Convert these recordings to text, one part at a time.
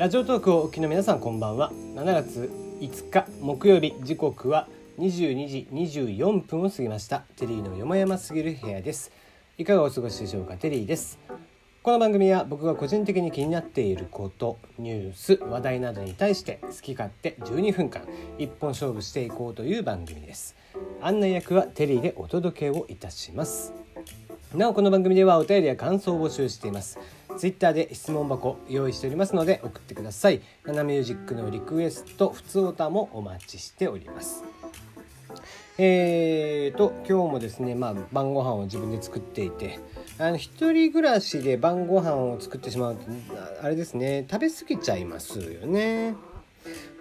ラジオトークをお聞きの皆さんこんばんは。7月5日木曜日時刻は22時24分を過ぎました。テリーのよもやますぎる部屋です。いかがお過ごしでしょうか？テリーです。この番組は僕が個人的に気になっていることニュース話題などに対して好き勝手12分間一本勝負していこうという番組です。案内役はテリーでお届けをいたします。なおこの番組ではお便りや感想を募集しています。ツイッターで質問箱用意しておりますので送ってください。ナナミュージックのリクエスト普通歌もお待ちしております。えーと今日もですね、まあ、晩ご飯を自分で作っていてあの一人暮らしで晩ご飯を作ってしまうとあれですね食べ過ぎちゃいますよね。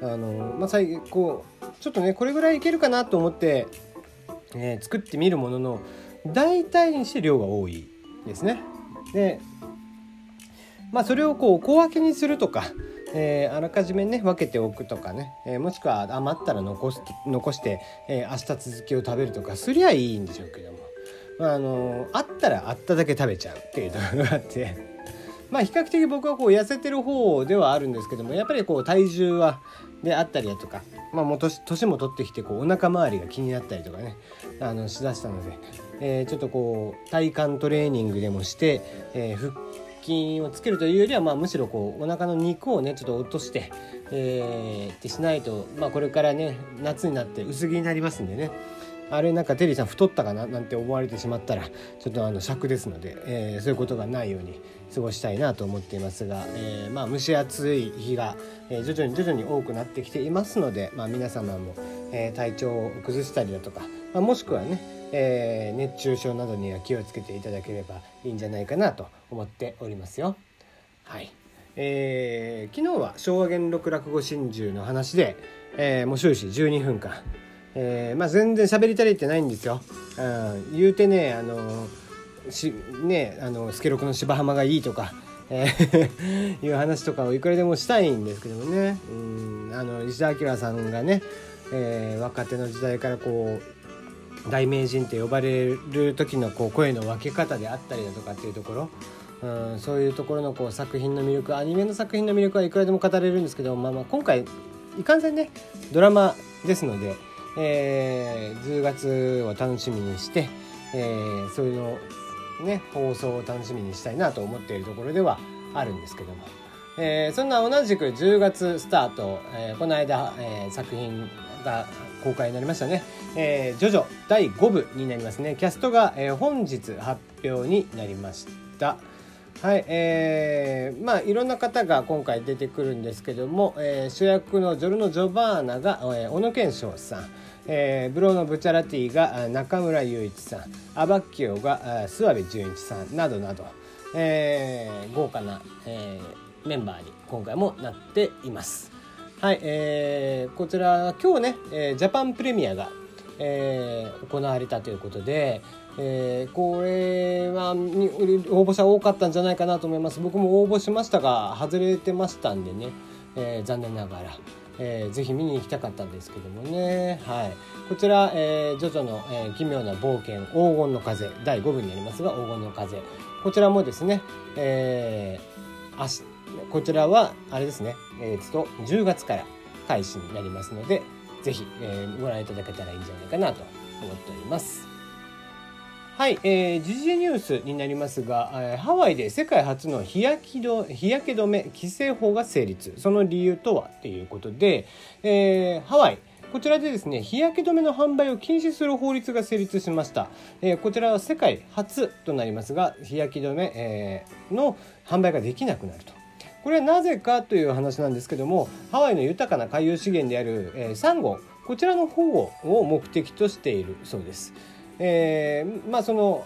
あのまあ最後ちょっとねこれぐらいいけるかなと思って、えー、作ってみるものの大体にして量が多いですね。でまあそれをこう小分けにするとかえー、あらかじめね分けておくとかね、えー、もしくは余ったら残す残して、えー、明日続きを食べるとかすりゃいいんでしょうけども、まあ、あのあったらあっただけ食べちゃうっていうところがあって。まあ比較的僕はこう痩せてる方ではあるんですけどもやっぱりこう体重はであったりだとか、まあ、もう年年も取ってきてこうお腹周りが気になったりとかねあのしだしたので、えー、ちょっとこう体幹トレーニングでもして、えー、腹筋をつけるというよりは、まあ、むしろこうお腹の肉をねちょっと落として、えー、ってしないと、まあ、これからね夏になって薄着になりますんでねあれなんかテリーさん太ったかななんて思われてしまったらちょっとあの尺ですので、えー、そういうことがないように過ごしたいなと思っていますが、えー、まあ蒸し暑い日が、え徐々に徐々に多くなってきていますので、まあ、皆様も、え体調を崩したりだとか、まあ、もしくはねえー、熱中症などには気をつけていただければいいんじゃないかなと思っておりますよ。はい。えー、昨日は昭和元録落語真珠の話で、えー、もう終始12分間、えー、まあ全然喋り足りてないんですよ。うん、言うてね、あのしねあの助六の芝浜がいいとか。えー いう話とかをいくらでもしたいんですけどもねうんあの石田明さんがね、えー、若手の時代からこう大名人って呼ばれる時のこう声の分け方であったりだとかっていうところ。うん、そういうところのこう作品の魅力アニメの作品の魅力はいくらでも語れるんですけど、まあ、まあ今回いかんせんねドラマですので、えー、10月を楽しみにして、えー、そういうのね放送を楽しみにしたいなと思っているところではあるんですけども、えー、そんな同じく10月スタート、えー、この間、えー、作品が公開になりましたね。えー、ジョジョ第5部になりますね。キャストが、えー、本日発表になりました。はい、えー、まあいろんな方が今回出てくるんですけども、えー、主役のジョルノ・ジョバーナが、えー、小野賢章さん、えー、ブローのブチャラティが中村雄一さんアバッキオが諏訪部純一さんなどなど、えー、豪華な、えー、メンバーに今回もなっています。はい、えー、こちら今日ね、えー、ジャパンプレミアが、えー、行われたということで、えー、これは応募者多かったんじゃないかなと思います。僕も応募しましたが外れてましたんでね、えー、残念ながら、えー、ぜひ見に行きたかったんですけどもね、はい、こちら、えー、ジョジョの、えー「奇妙な冒険黄金の風」第5部になりますが黄金の風。こちらもですね、えー、明日こちらはあれですね、えー、と10月から開始になりますのでぜひ、えー、ご覧いただけたらいいんじゃないかなと思っております。はい、えー、時事ニュースになりますが、えー、ハワイで世界初の日焼きど日焼け止め規制法が成立。その理由とはということで、えー、ハワイこちらでですね日焼け止めの販売を禁止する法律が成立しました、えー、こちらは世界初となりますが日焼け止め、えー、の販売ができなくなると。これはなぜかという話なんですけどもハワイの豊かな海洋資源である、えー、サンゴこちらの保護を目的としているそうです。えー、まあその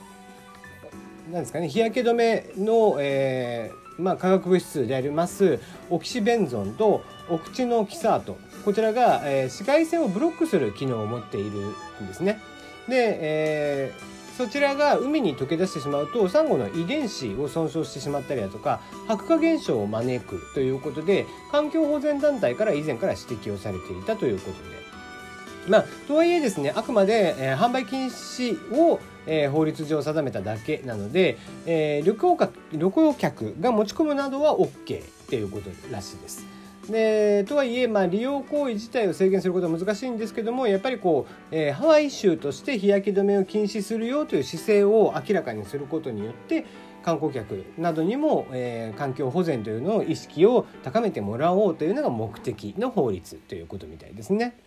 なんですかね日焼け止めの、えーまあ、化学物質でありますオキシベンゾンとオクチノキサートこちらが、えー、紫外線をブロックする機能を持っているんですね。で、えーそちらが海に溶け出してしまうとサンゴの遺伝子を損傷してしまったりだとか白化現象を招くということで環境保全団体から以前から指摘をされていたということで。まあ、とはいえですねあくまで、えー、販売禁止を、えー、法律上定めただけなので、えー、旅行客旅行客が持ち込むなどは OK っていうことらしいです。でとはいえ、まあ、利用行為自体を制限することは難しいんですけどもやっぱりこう、えー、ハワイ州として日焼け止めを禁止するよという姿勢を明らかにすることによって観光客などにも、えー、環境保全というのを意識を高めてもらおうというのが目的の法律ということみたいですね。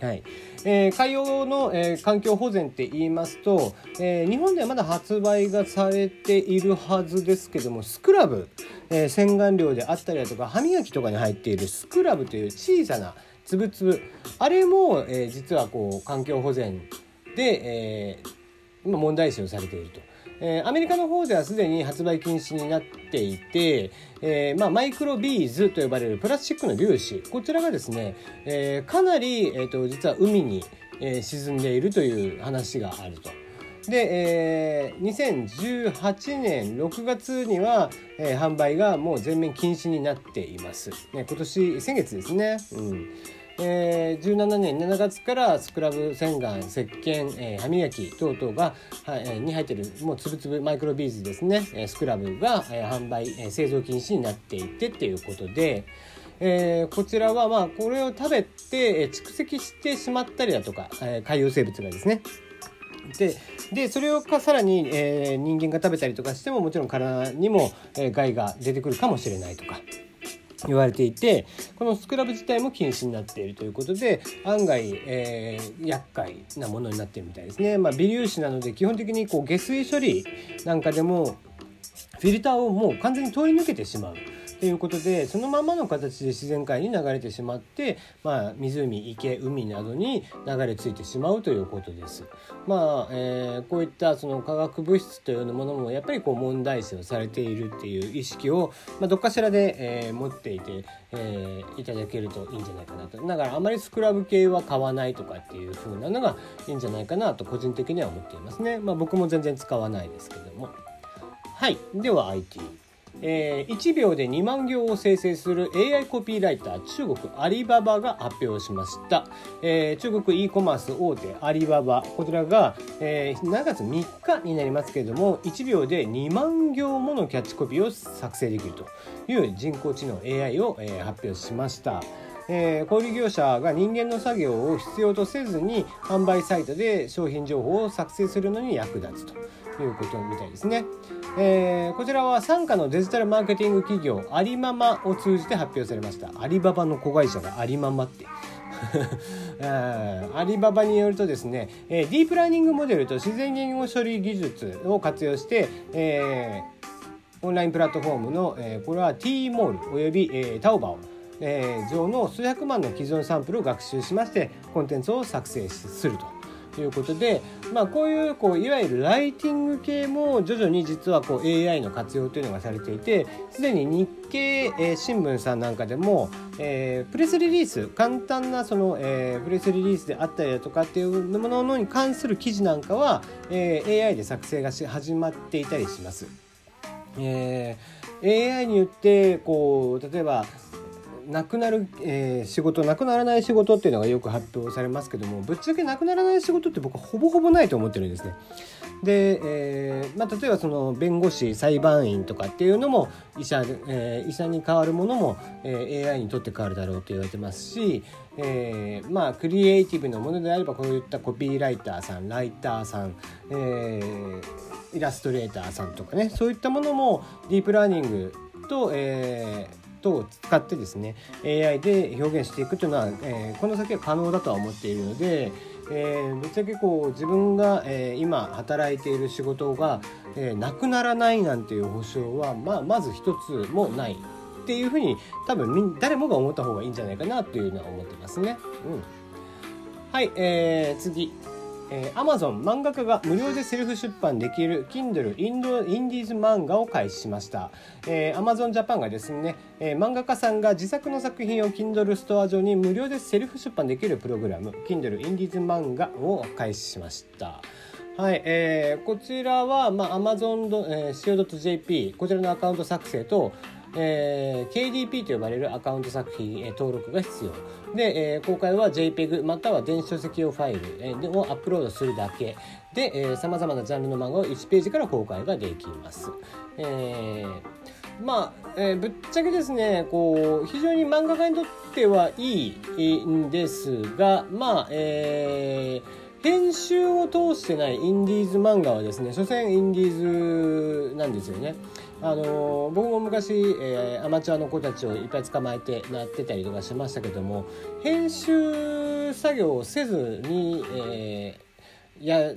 はいえー、海洋の、えー、環境保全って言いますと、えー、日本ではまだ発売がされているはずですけどもスクラブ、えー、洗顔料であったりだとか歯磨きとかに入っているスクラブという小さなつぶつぶあれも、えー、実はこう環境保全で、えー、今問題視をされていると。えー、アメリカの方ではすでに発売禁止になっていて、えーまあ、マイクロビーズと呼ばれるプラスチックの粒子こちらがですね、えー、かなり、えーと、実は海に、えー、沈んでいるという話があると。で、えー、2018年6月には、えー、販売がもう全面禁止になっています。ね、今年先月ですね。うんえー、17年7月からスクラブ洗顔石鹸、えー、歯磨き等々が、はえー、に入ってるもうつぶつぶマイクロビーズですね、えー、スクラブが、えー、販売、えー、製造禁止になっていてっていうことで、えー、こちらはまあこれを食べて、え、蓄積してしまったりだとか、えー、海洋生物がですねででそれをかさらに、えー、人間が食べたりとかしてももちろん体にも、えー、害が出てくるかもしれないとか。言われていてこのスクラブ自体も禁止になっているということで案外、えー、厄介なものになっているみたいですね。まあ、微粒子なので基本的にこう下水処理なんかでもフィルターをもう完全に通り抜けてしまう。ということでそのままの形で自然界に流れてしまって、まあ、湖池海などに流れ着いてしまうということです。まあえー、こういったその化学物質というようなものもやっぱりこう問題視をされているっていう意識を、まあ、どっかしらで、えー、持っていて、えー、いただけるといいんじゃないかなとだからあまりスクラブ系は買わないとかっていう風なのがいいんじゃないかなと個人的には思っていますね。まあ、僕も全然使わないですけども。はいでは IT えー、1秒で2万行を生成する AI コピーライター中国アリババが発表しました、えー、中国 e コマース大手アリババ。こちらが、えー、7月3日になりますけれども1秒で2万行ものキャッチコピーを作成できるという人工知能 AI を、えー、発表しました。えー、小売業者が人間の作業を必要とせずに販売サイトで商品情報を作成するのに役立つということみたいですね。えー、こちらは傘下のデジタルマーケティング企業アリママを通じて発表されましたアリババの子会社がアリママって アリババによるとですね、えー、ディープラーニングモデルと自然言語処理技術を活用して、えー、オンラインプラットフォームの、えー、これは T モールおよび、えー、タオバオえー、上の数百万の既存サンプルを学習しましてコンテンツを作成すると。いうことで、まあ、こういうこういわゆるライティング系も徐々に実はこう AI の活用というのがされていてすでに日経、えー、新聞さんなんかでも、えー、プレスリリース簡単なその、えー、プレスリリースであったりだとかっていうものに関する記事なんかは、えー、AI で作成がし始まっていたりします。えー、AI によってこう例えばなくなる、えー、仕事なくならない仕事っていうのがよく発表されますけどもぶっちゃけなくならない仕事って僕ほぼほぼないと思ってるんですね。で、えーまあ、例えばその弁護士裁判員とかっていうのも医者,、えー、医者に代わるものも、え、AI にとって変わるだろうと言われてますし、え、まあクリエイティブなものであればこういったコピーライターさんライターさん、えー、イラストレーターさんとかねそういったものもディープラーニングと、えー、等を使ってですね AI で表現していくというのは、えー、この先は可能だとは思っているので、えー、ぶっちゃけこう自分が、えー、今働いている仕事が、えー、なくならないなんていう保証は、まあ、まず一つもないっていうふうに多分誰もが思った方がいいんじゃないかなというのは思ってますね。うん、はい、えー、次。えー、Amazon 漫画家が無料でセルフ出版できる Kindle インドインディーズ漫画を開始しました、えー、Amazon Japan がですね、えー、漫画家さんが自作の作品を Kindle ストア上に無料でセルフ出版できるプログラム Kindle インディーズ漫画を開始しました。はい、えー、こちらは、まあ、Amazon、えー、CO.jp こちらのアカウント作成とえー、KDP と呼ばれるアカウント作品、えー、登録が必要で、えー、公開は JPEG または電子書籍用ファイル、えー、をアップロードするだけでさまざまなジャンルの漫画を1ページから公開ができます。えーまあ、えー、ぶっちゃけですねこう非常に漫画家にとってはいいんですがまあえー編集を通してないインディーズ漫画はですね所詮インディーズなんですよね。あの僕も昔、えー、アマチュアの子たちをいっぱい捕まえてなってたりとかしましたけども編集作業をせずに、えーいや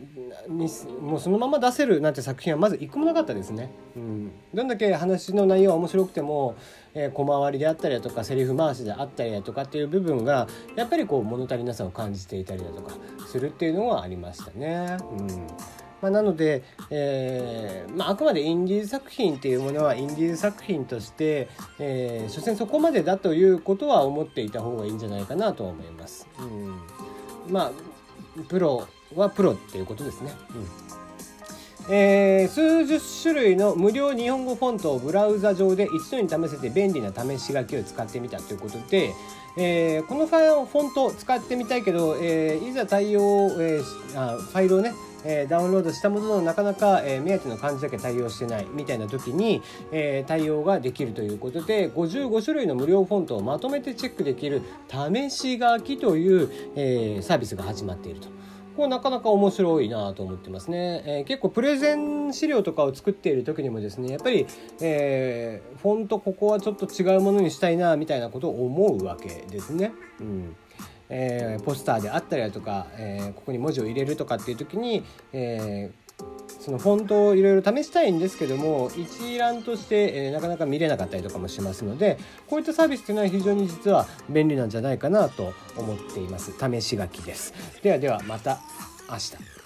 もうそのまま出せるなんて作品はまず一個もなかったですね。うん、どんだけ話の内容は面白くても、えー、小回りであったりだとかセリフ回しであったりだとかっていう部分がやっぱりこう物足りなさを感じていたりだとかするっていうのはありましたね。うんまあ、なので、えーまあ、くまでインディーズ作品っていうものはインディーズ作品として、えー、所詮そこまでだということは思っていた方がいいんじゃないかなと思います。うん、まあプロはプロっていうことですね。うんえー、数十種類の無料日本語フォントをブラウザ上で一度に試せて便利な試し書きを使ってみたということで、えー、このファイルをフォントを使ってみたいけど、えー、いざ対応、えー、あファイルをねえー、ダウンロードしたもののなかなか、えー、目当ての漢字だけ対応してないみたいな時に、えー、対応ができるということで55種類の無料フォントをまとめてチェックできる試し書きという、えー、サービスが始まっていると。これなかなか面白いなと思ってますね、えー、結構プレゼン資料とかを作っている時にもですねやっぱり、えー、フォントここはちょっと違うものにしたいなみたいなことを思うわけですね。うんえー、ポスターであったりだとか、えー、ここに文字を入れるとかっていう時に、えー、そのフォントをいろいろ試したいんですけども一覧として、え、なかなか見れなかったりとかもしますのでこういったサービスっていうのは非常に実は便利なんじゃないかなと思っています。試し書きです。ではではまた明日。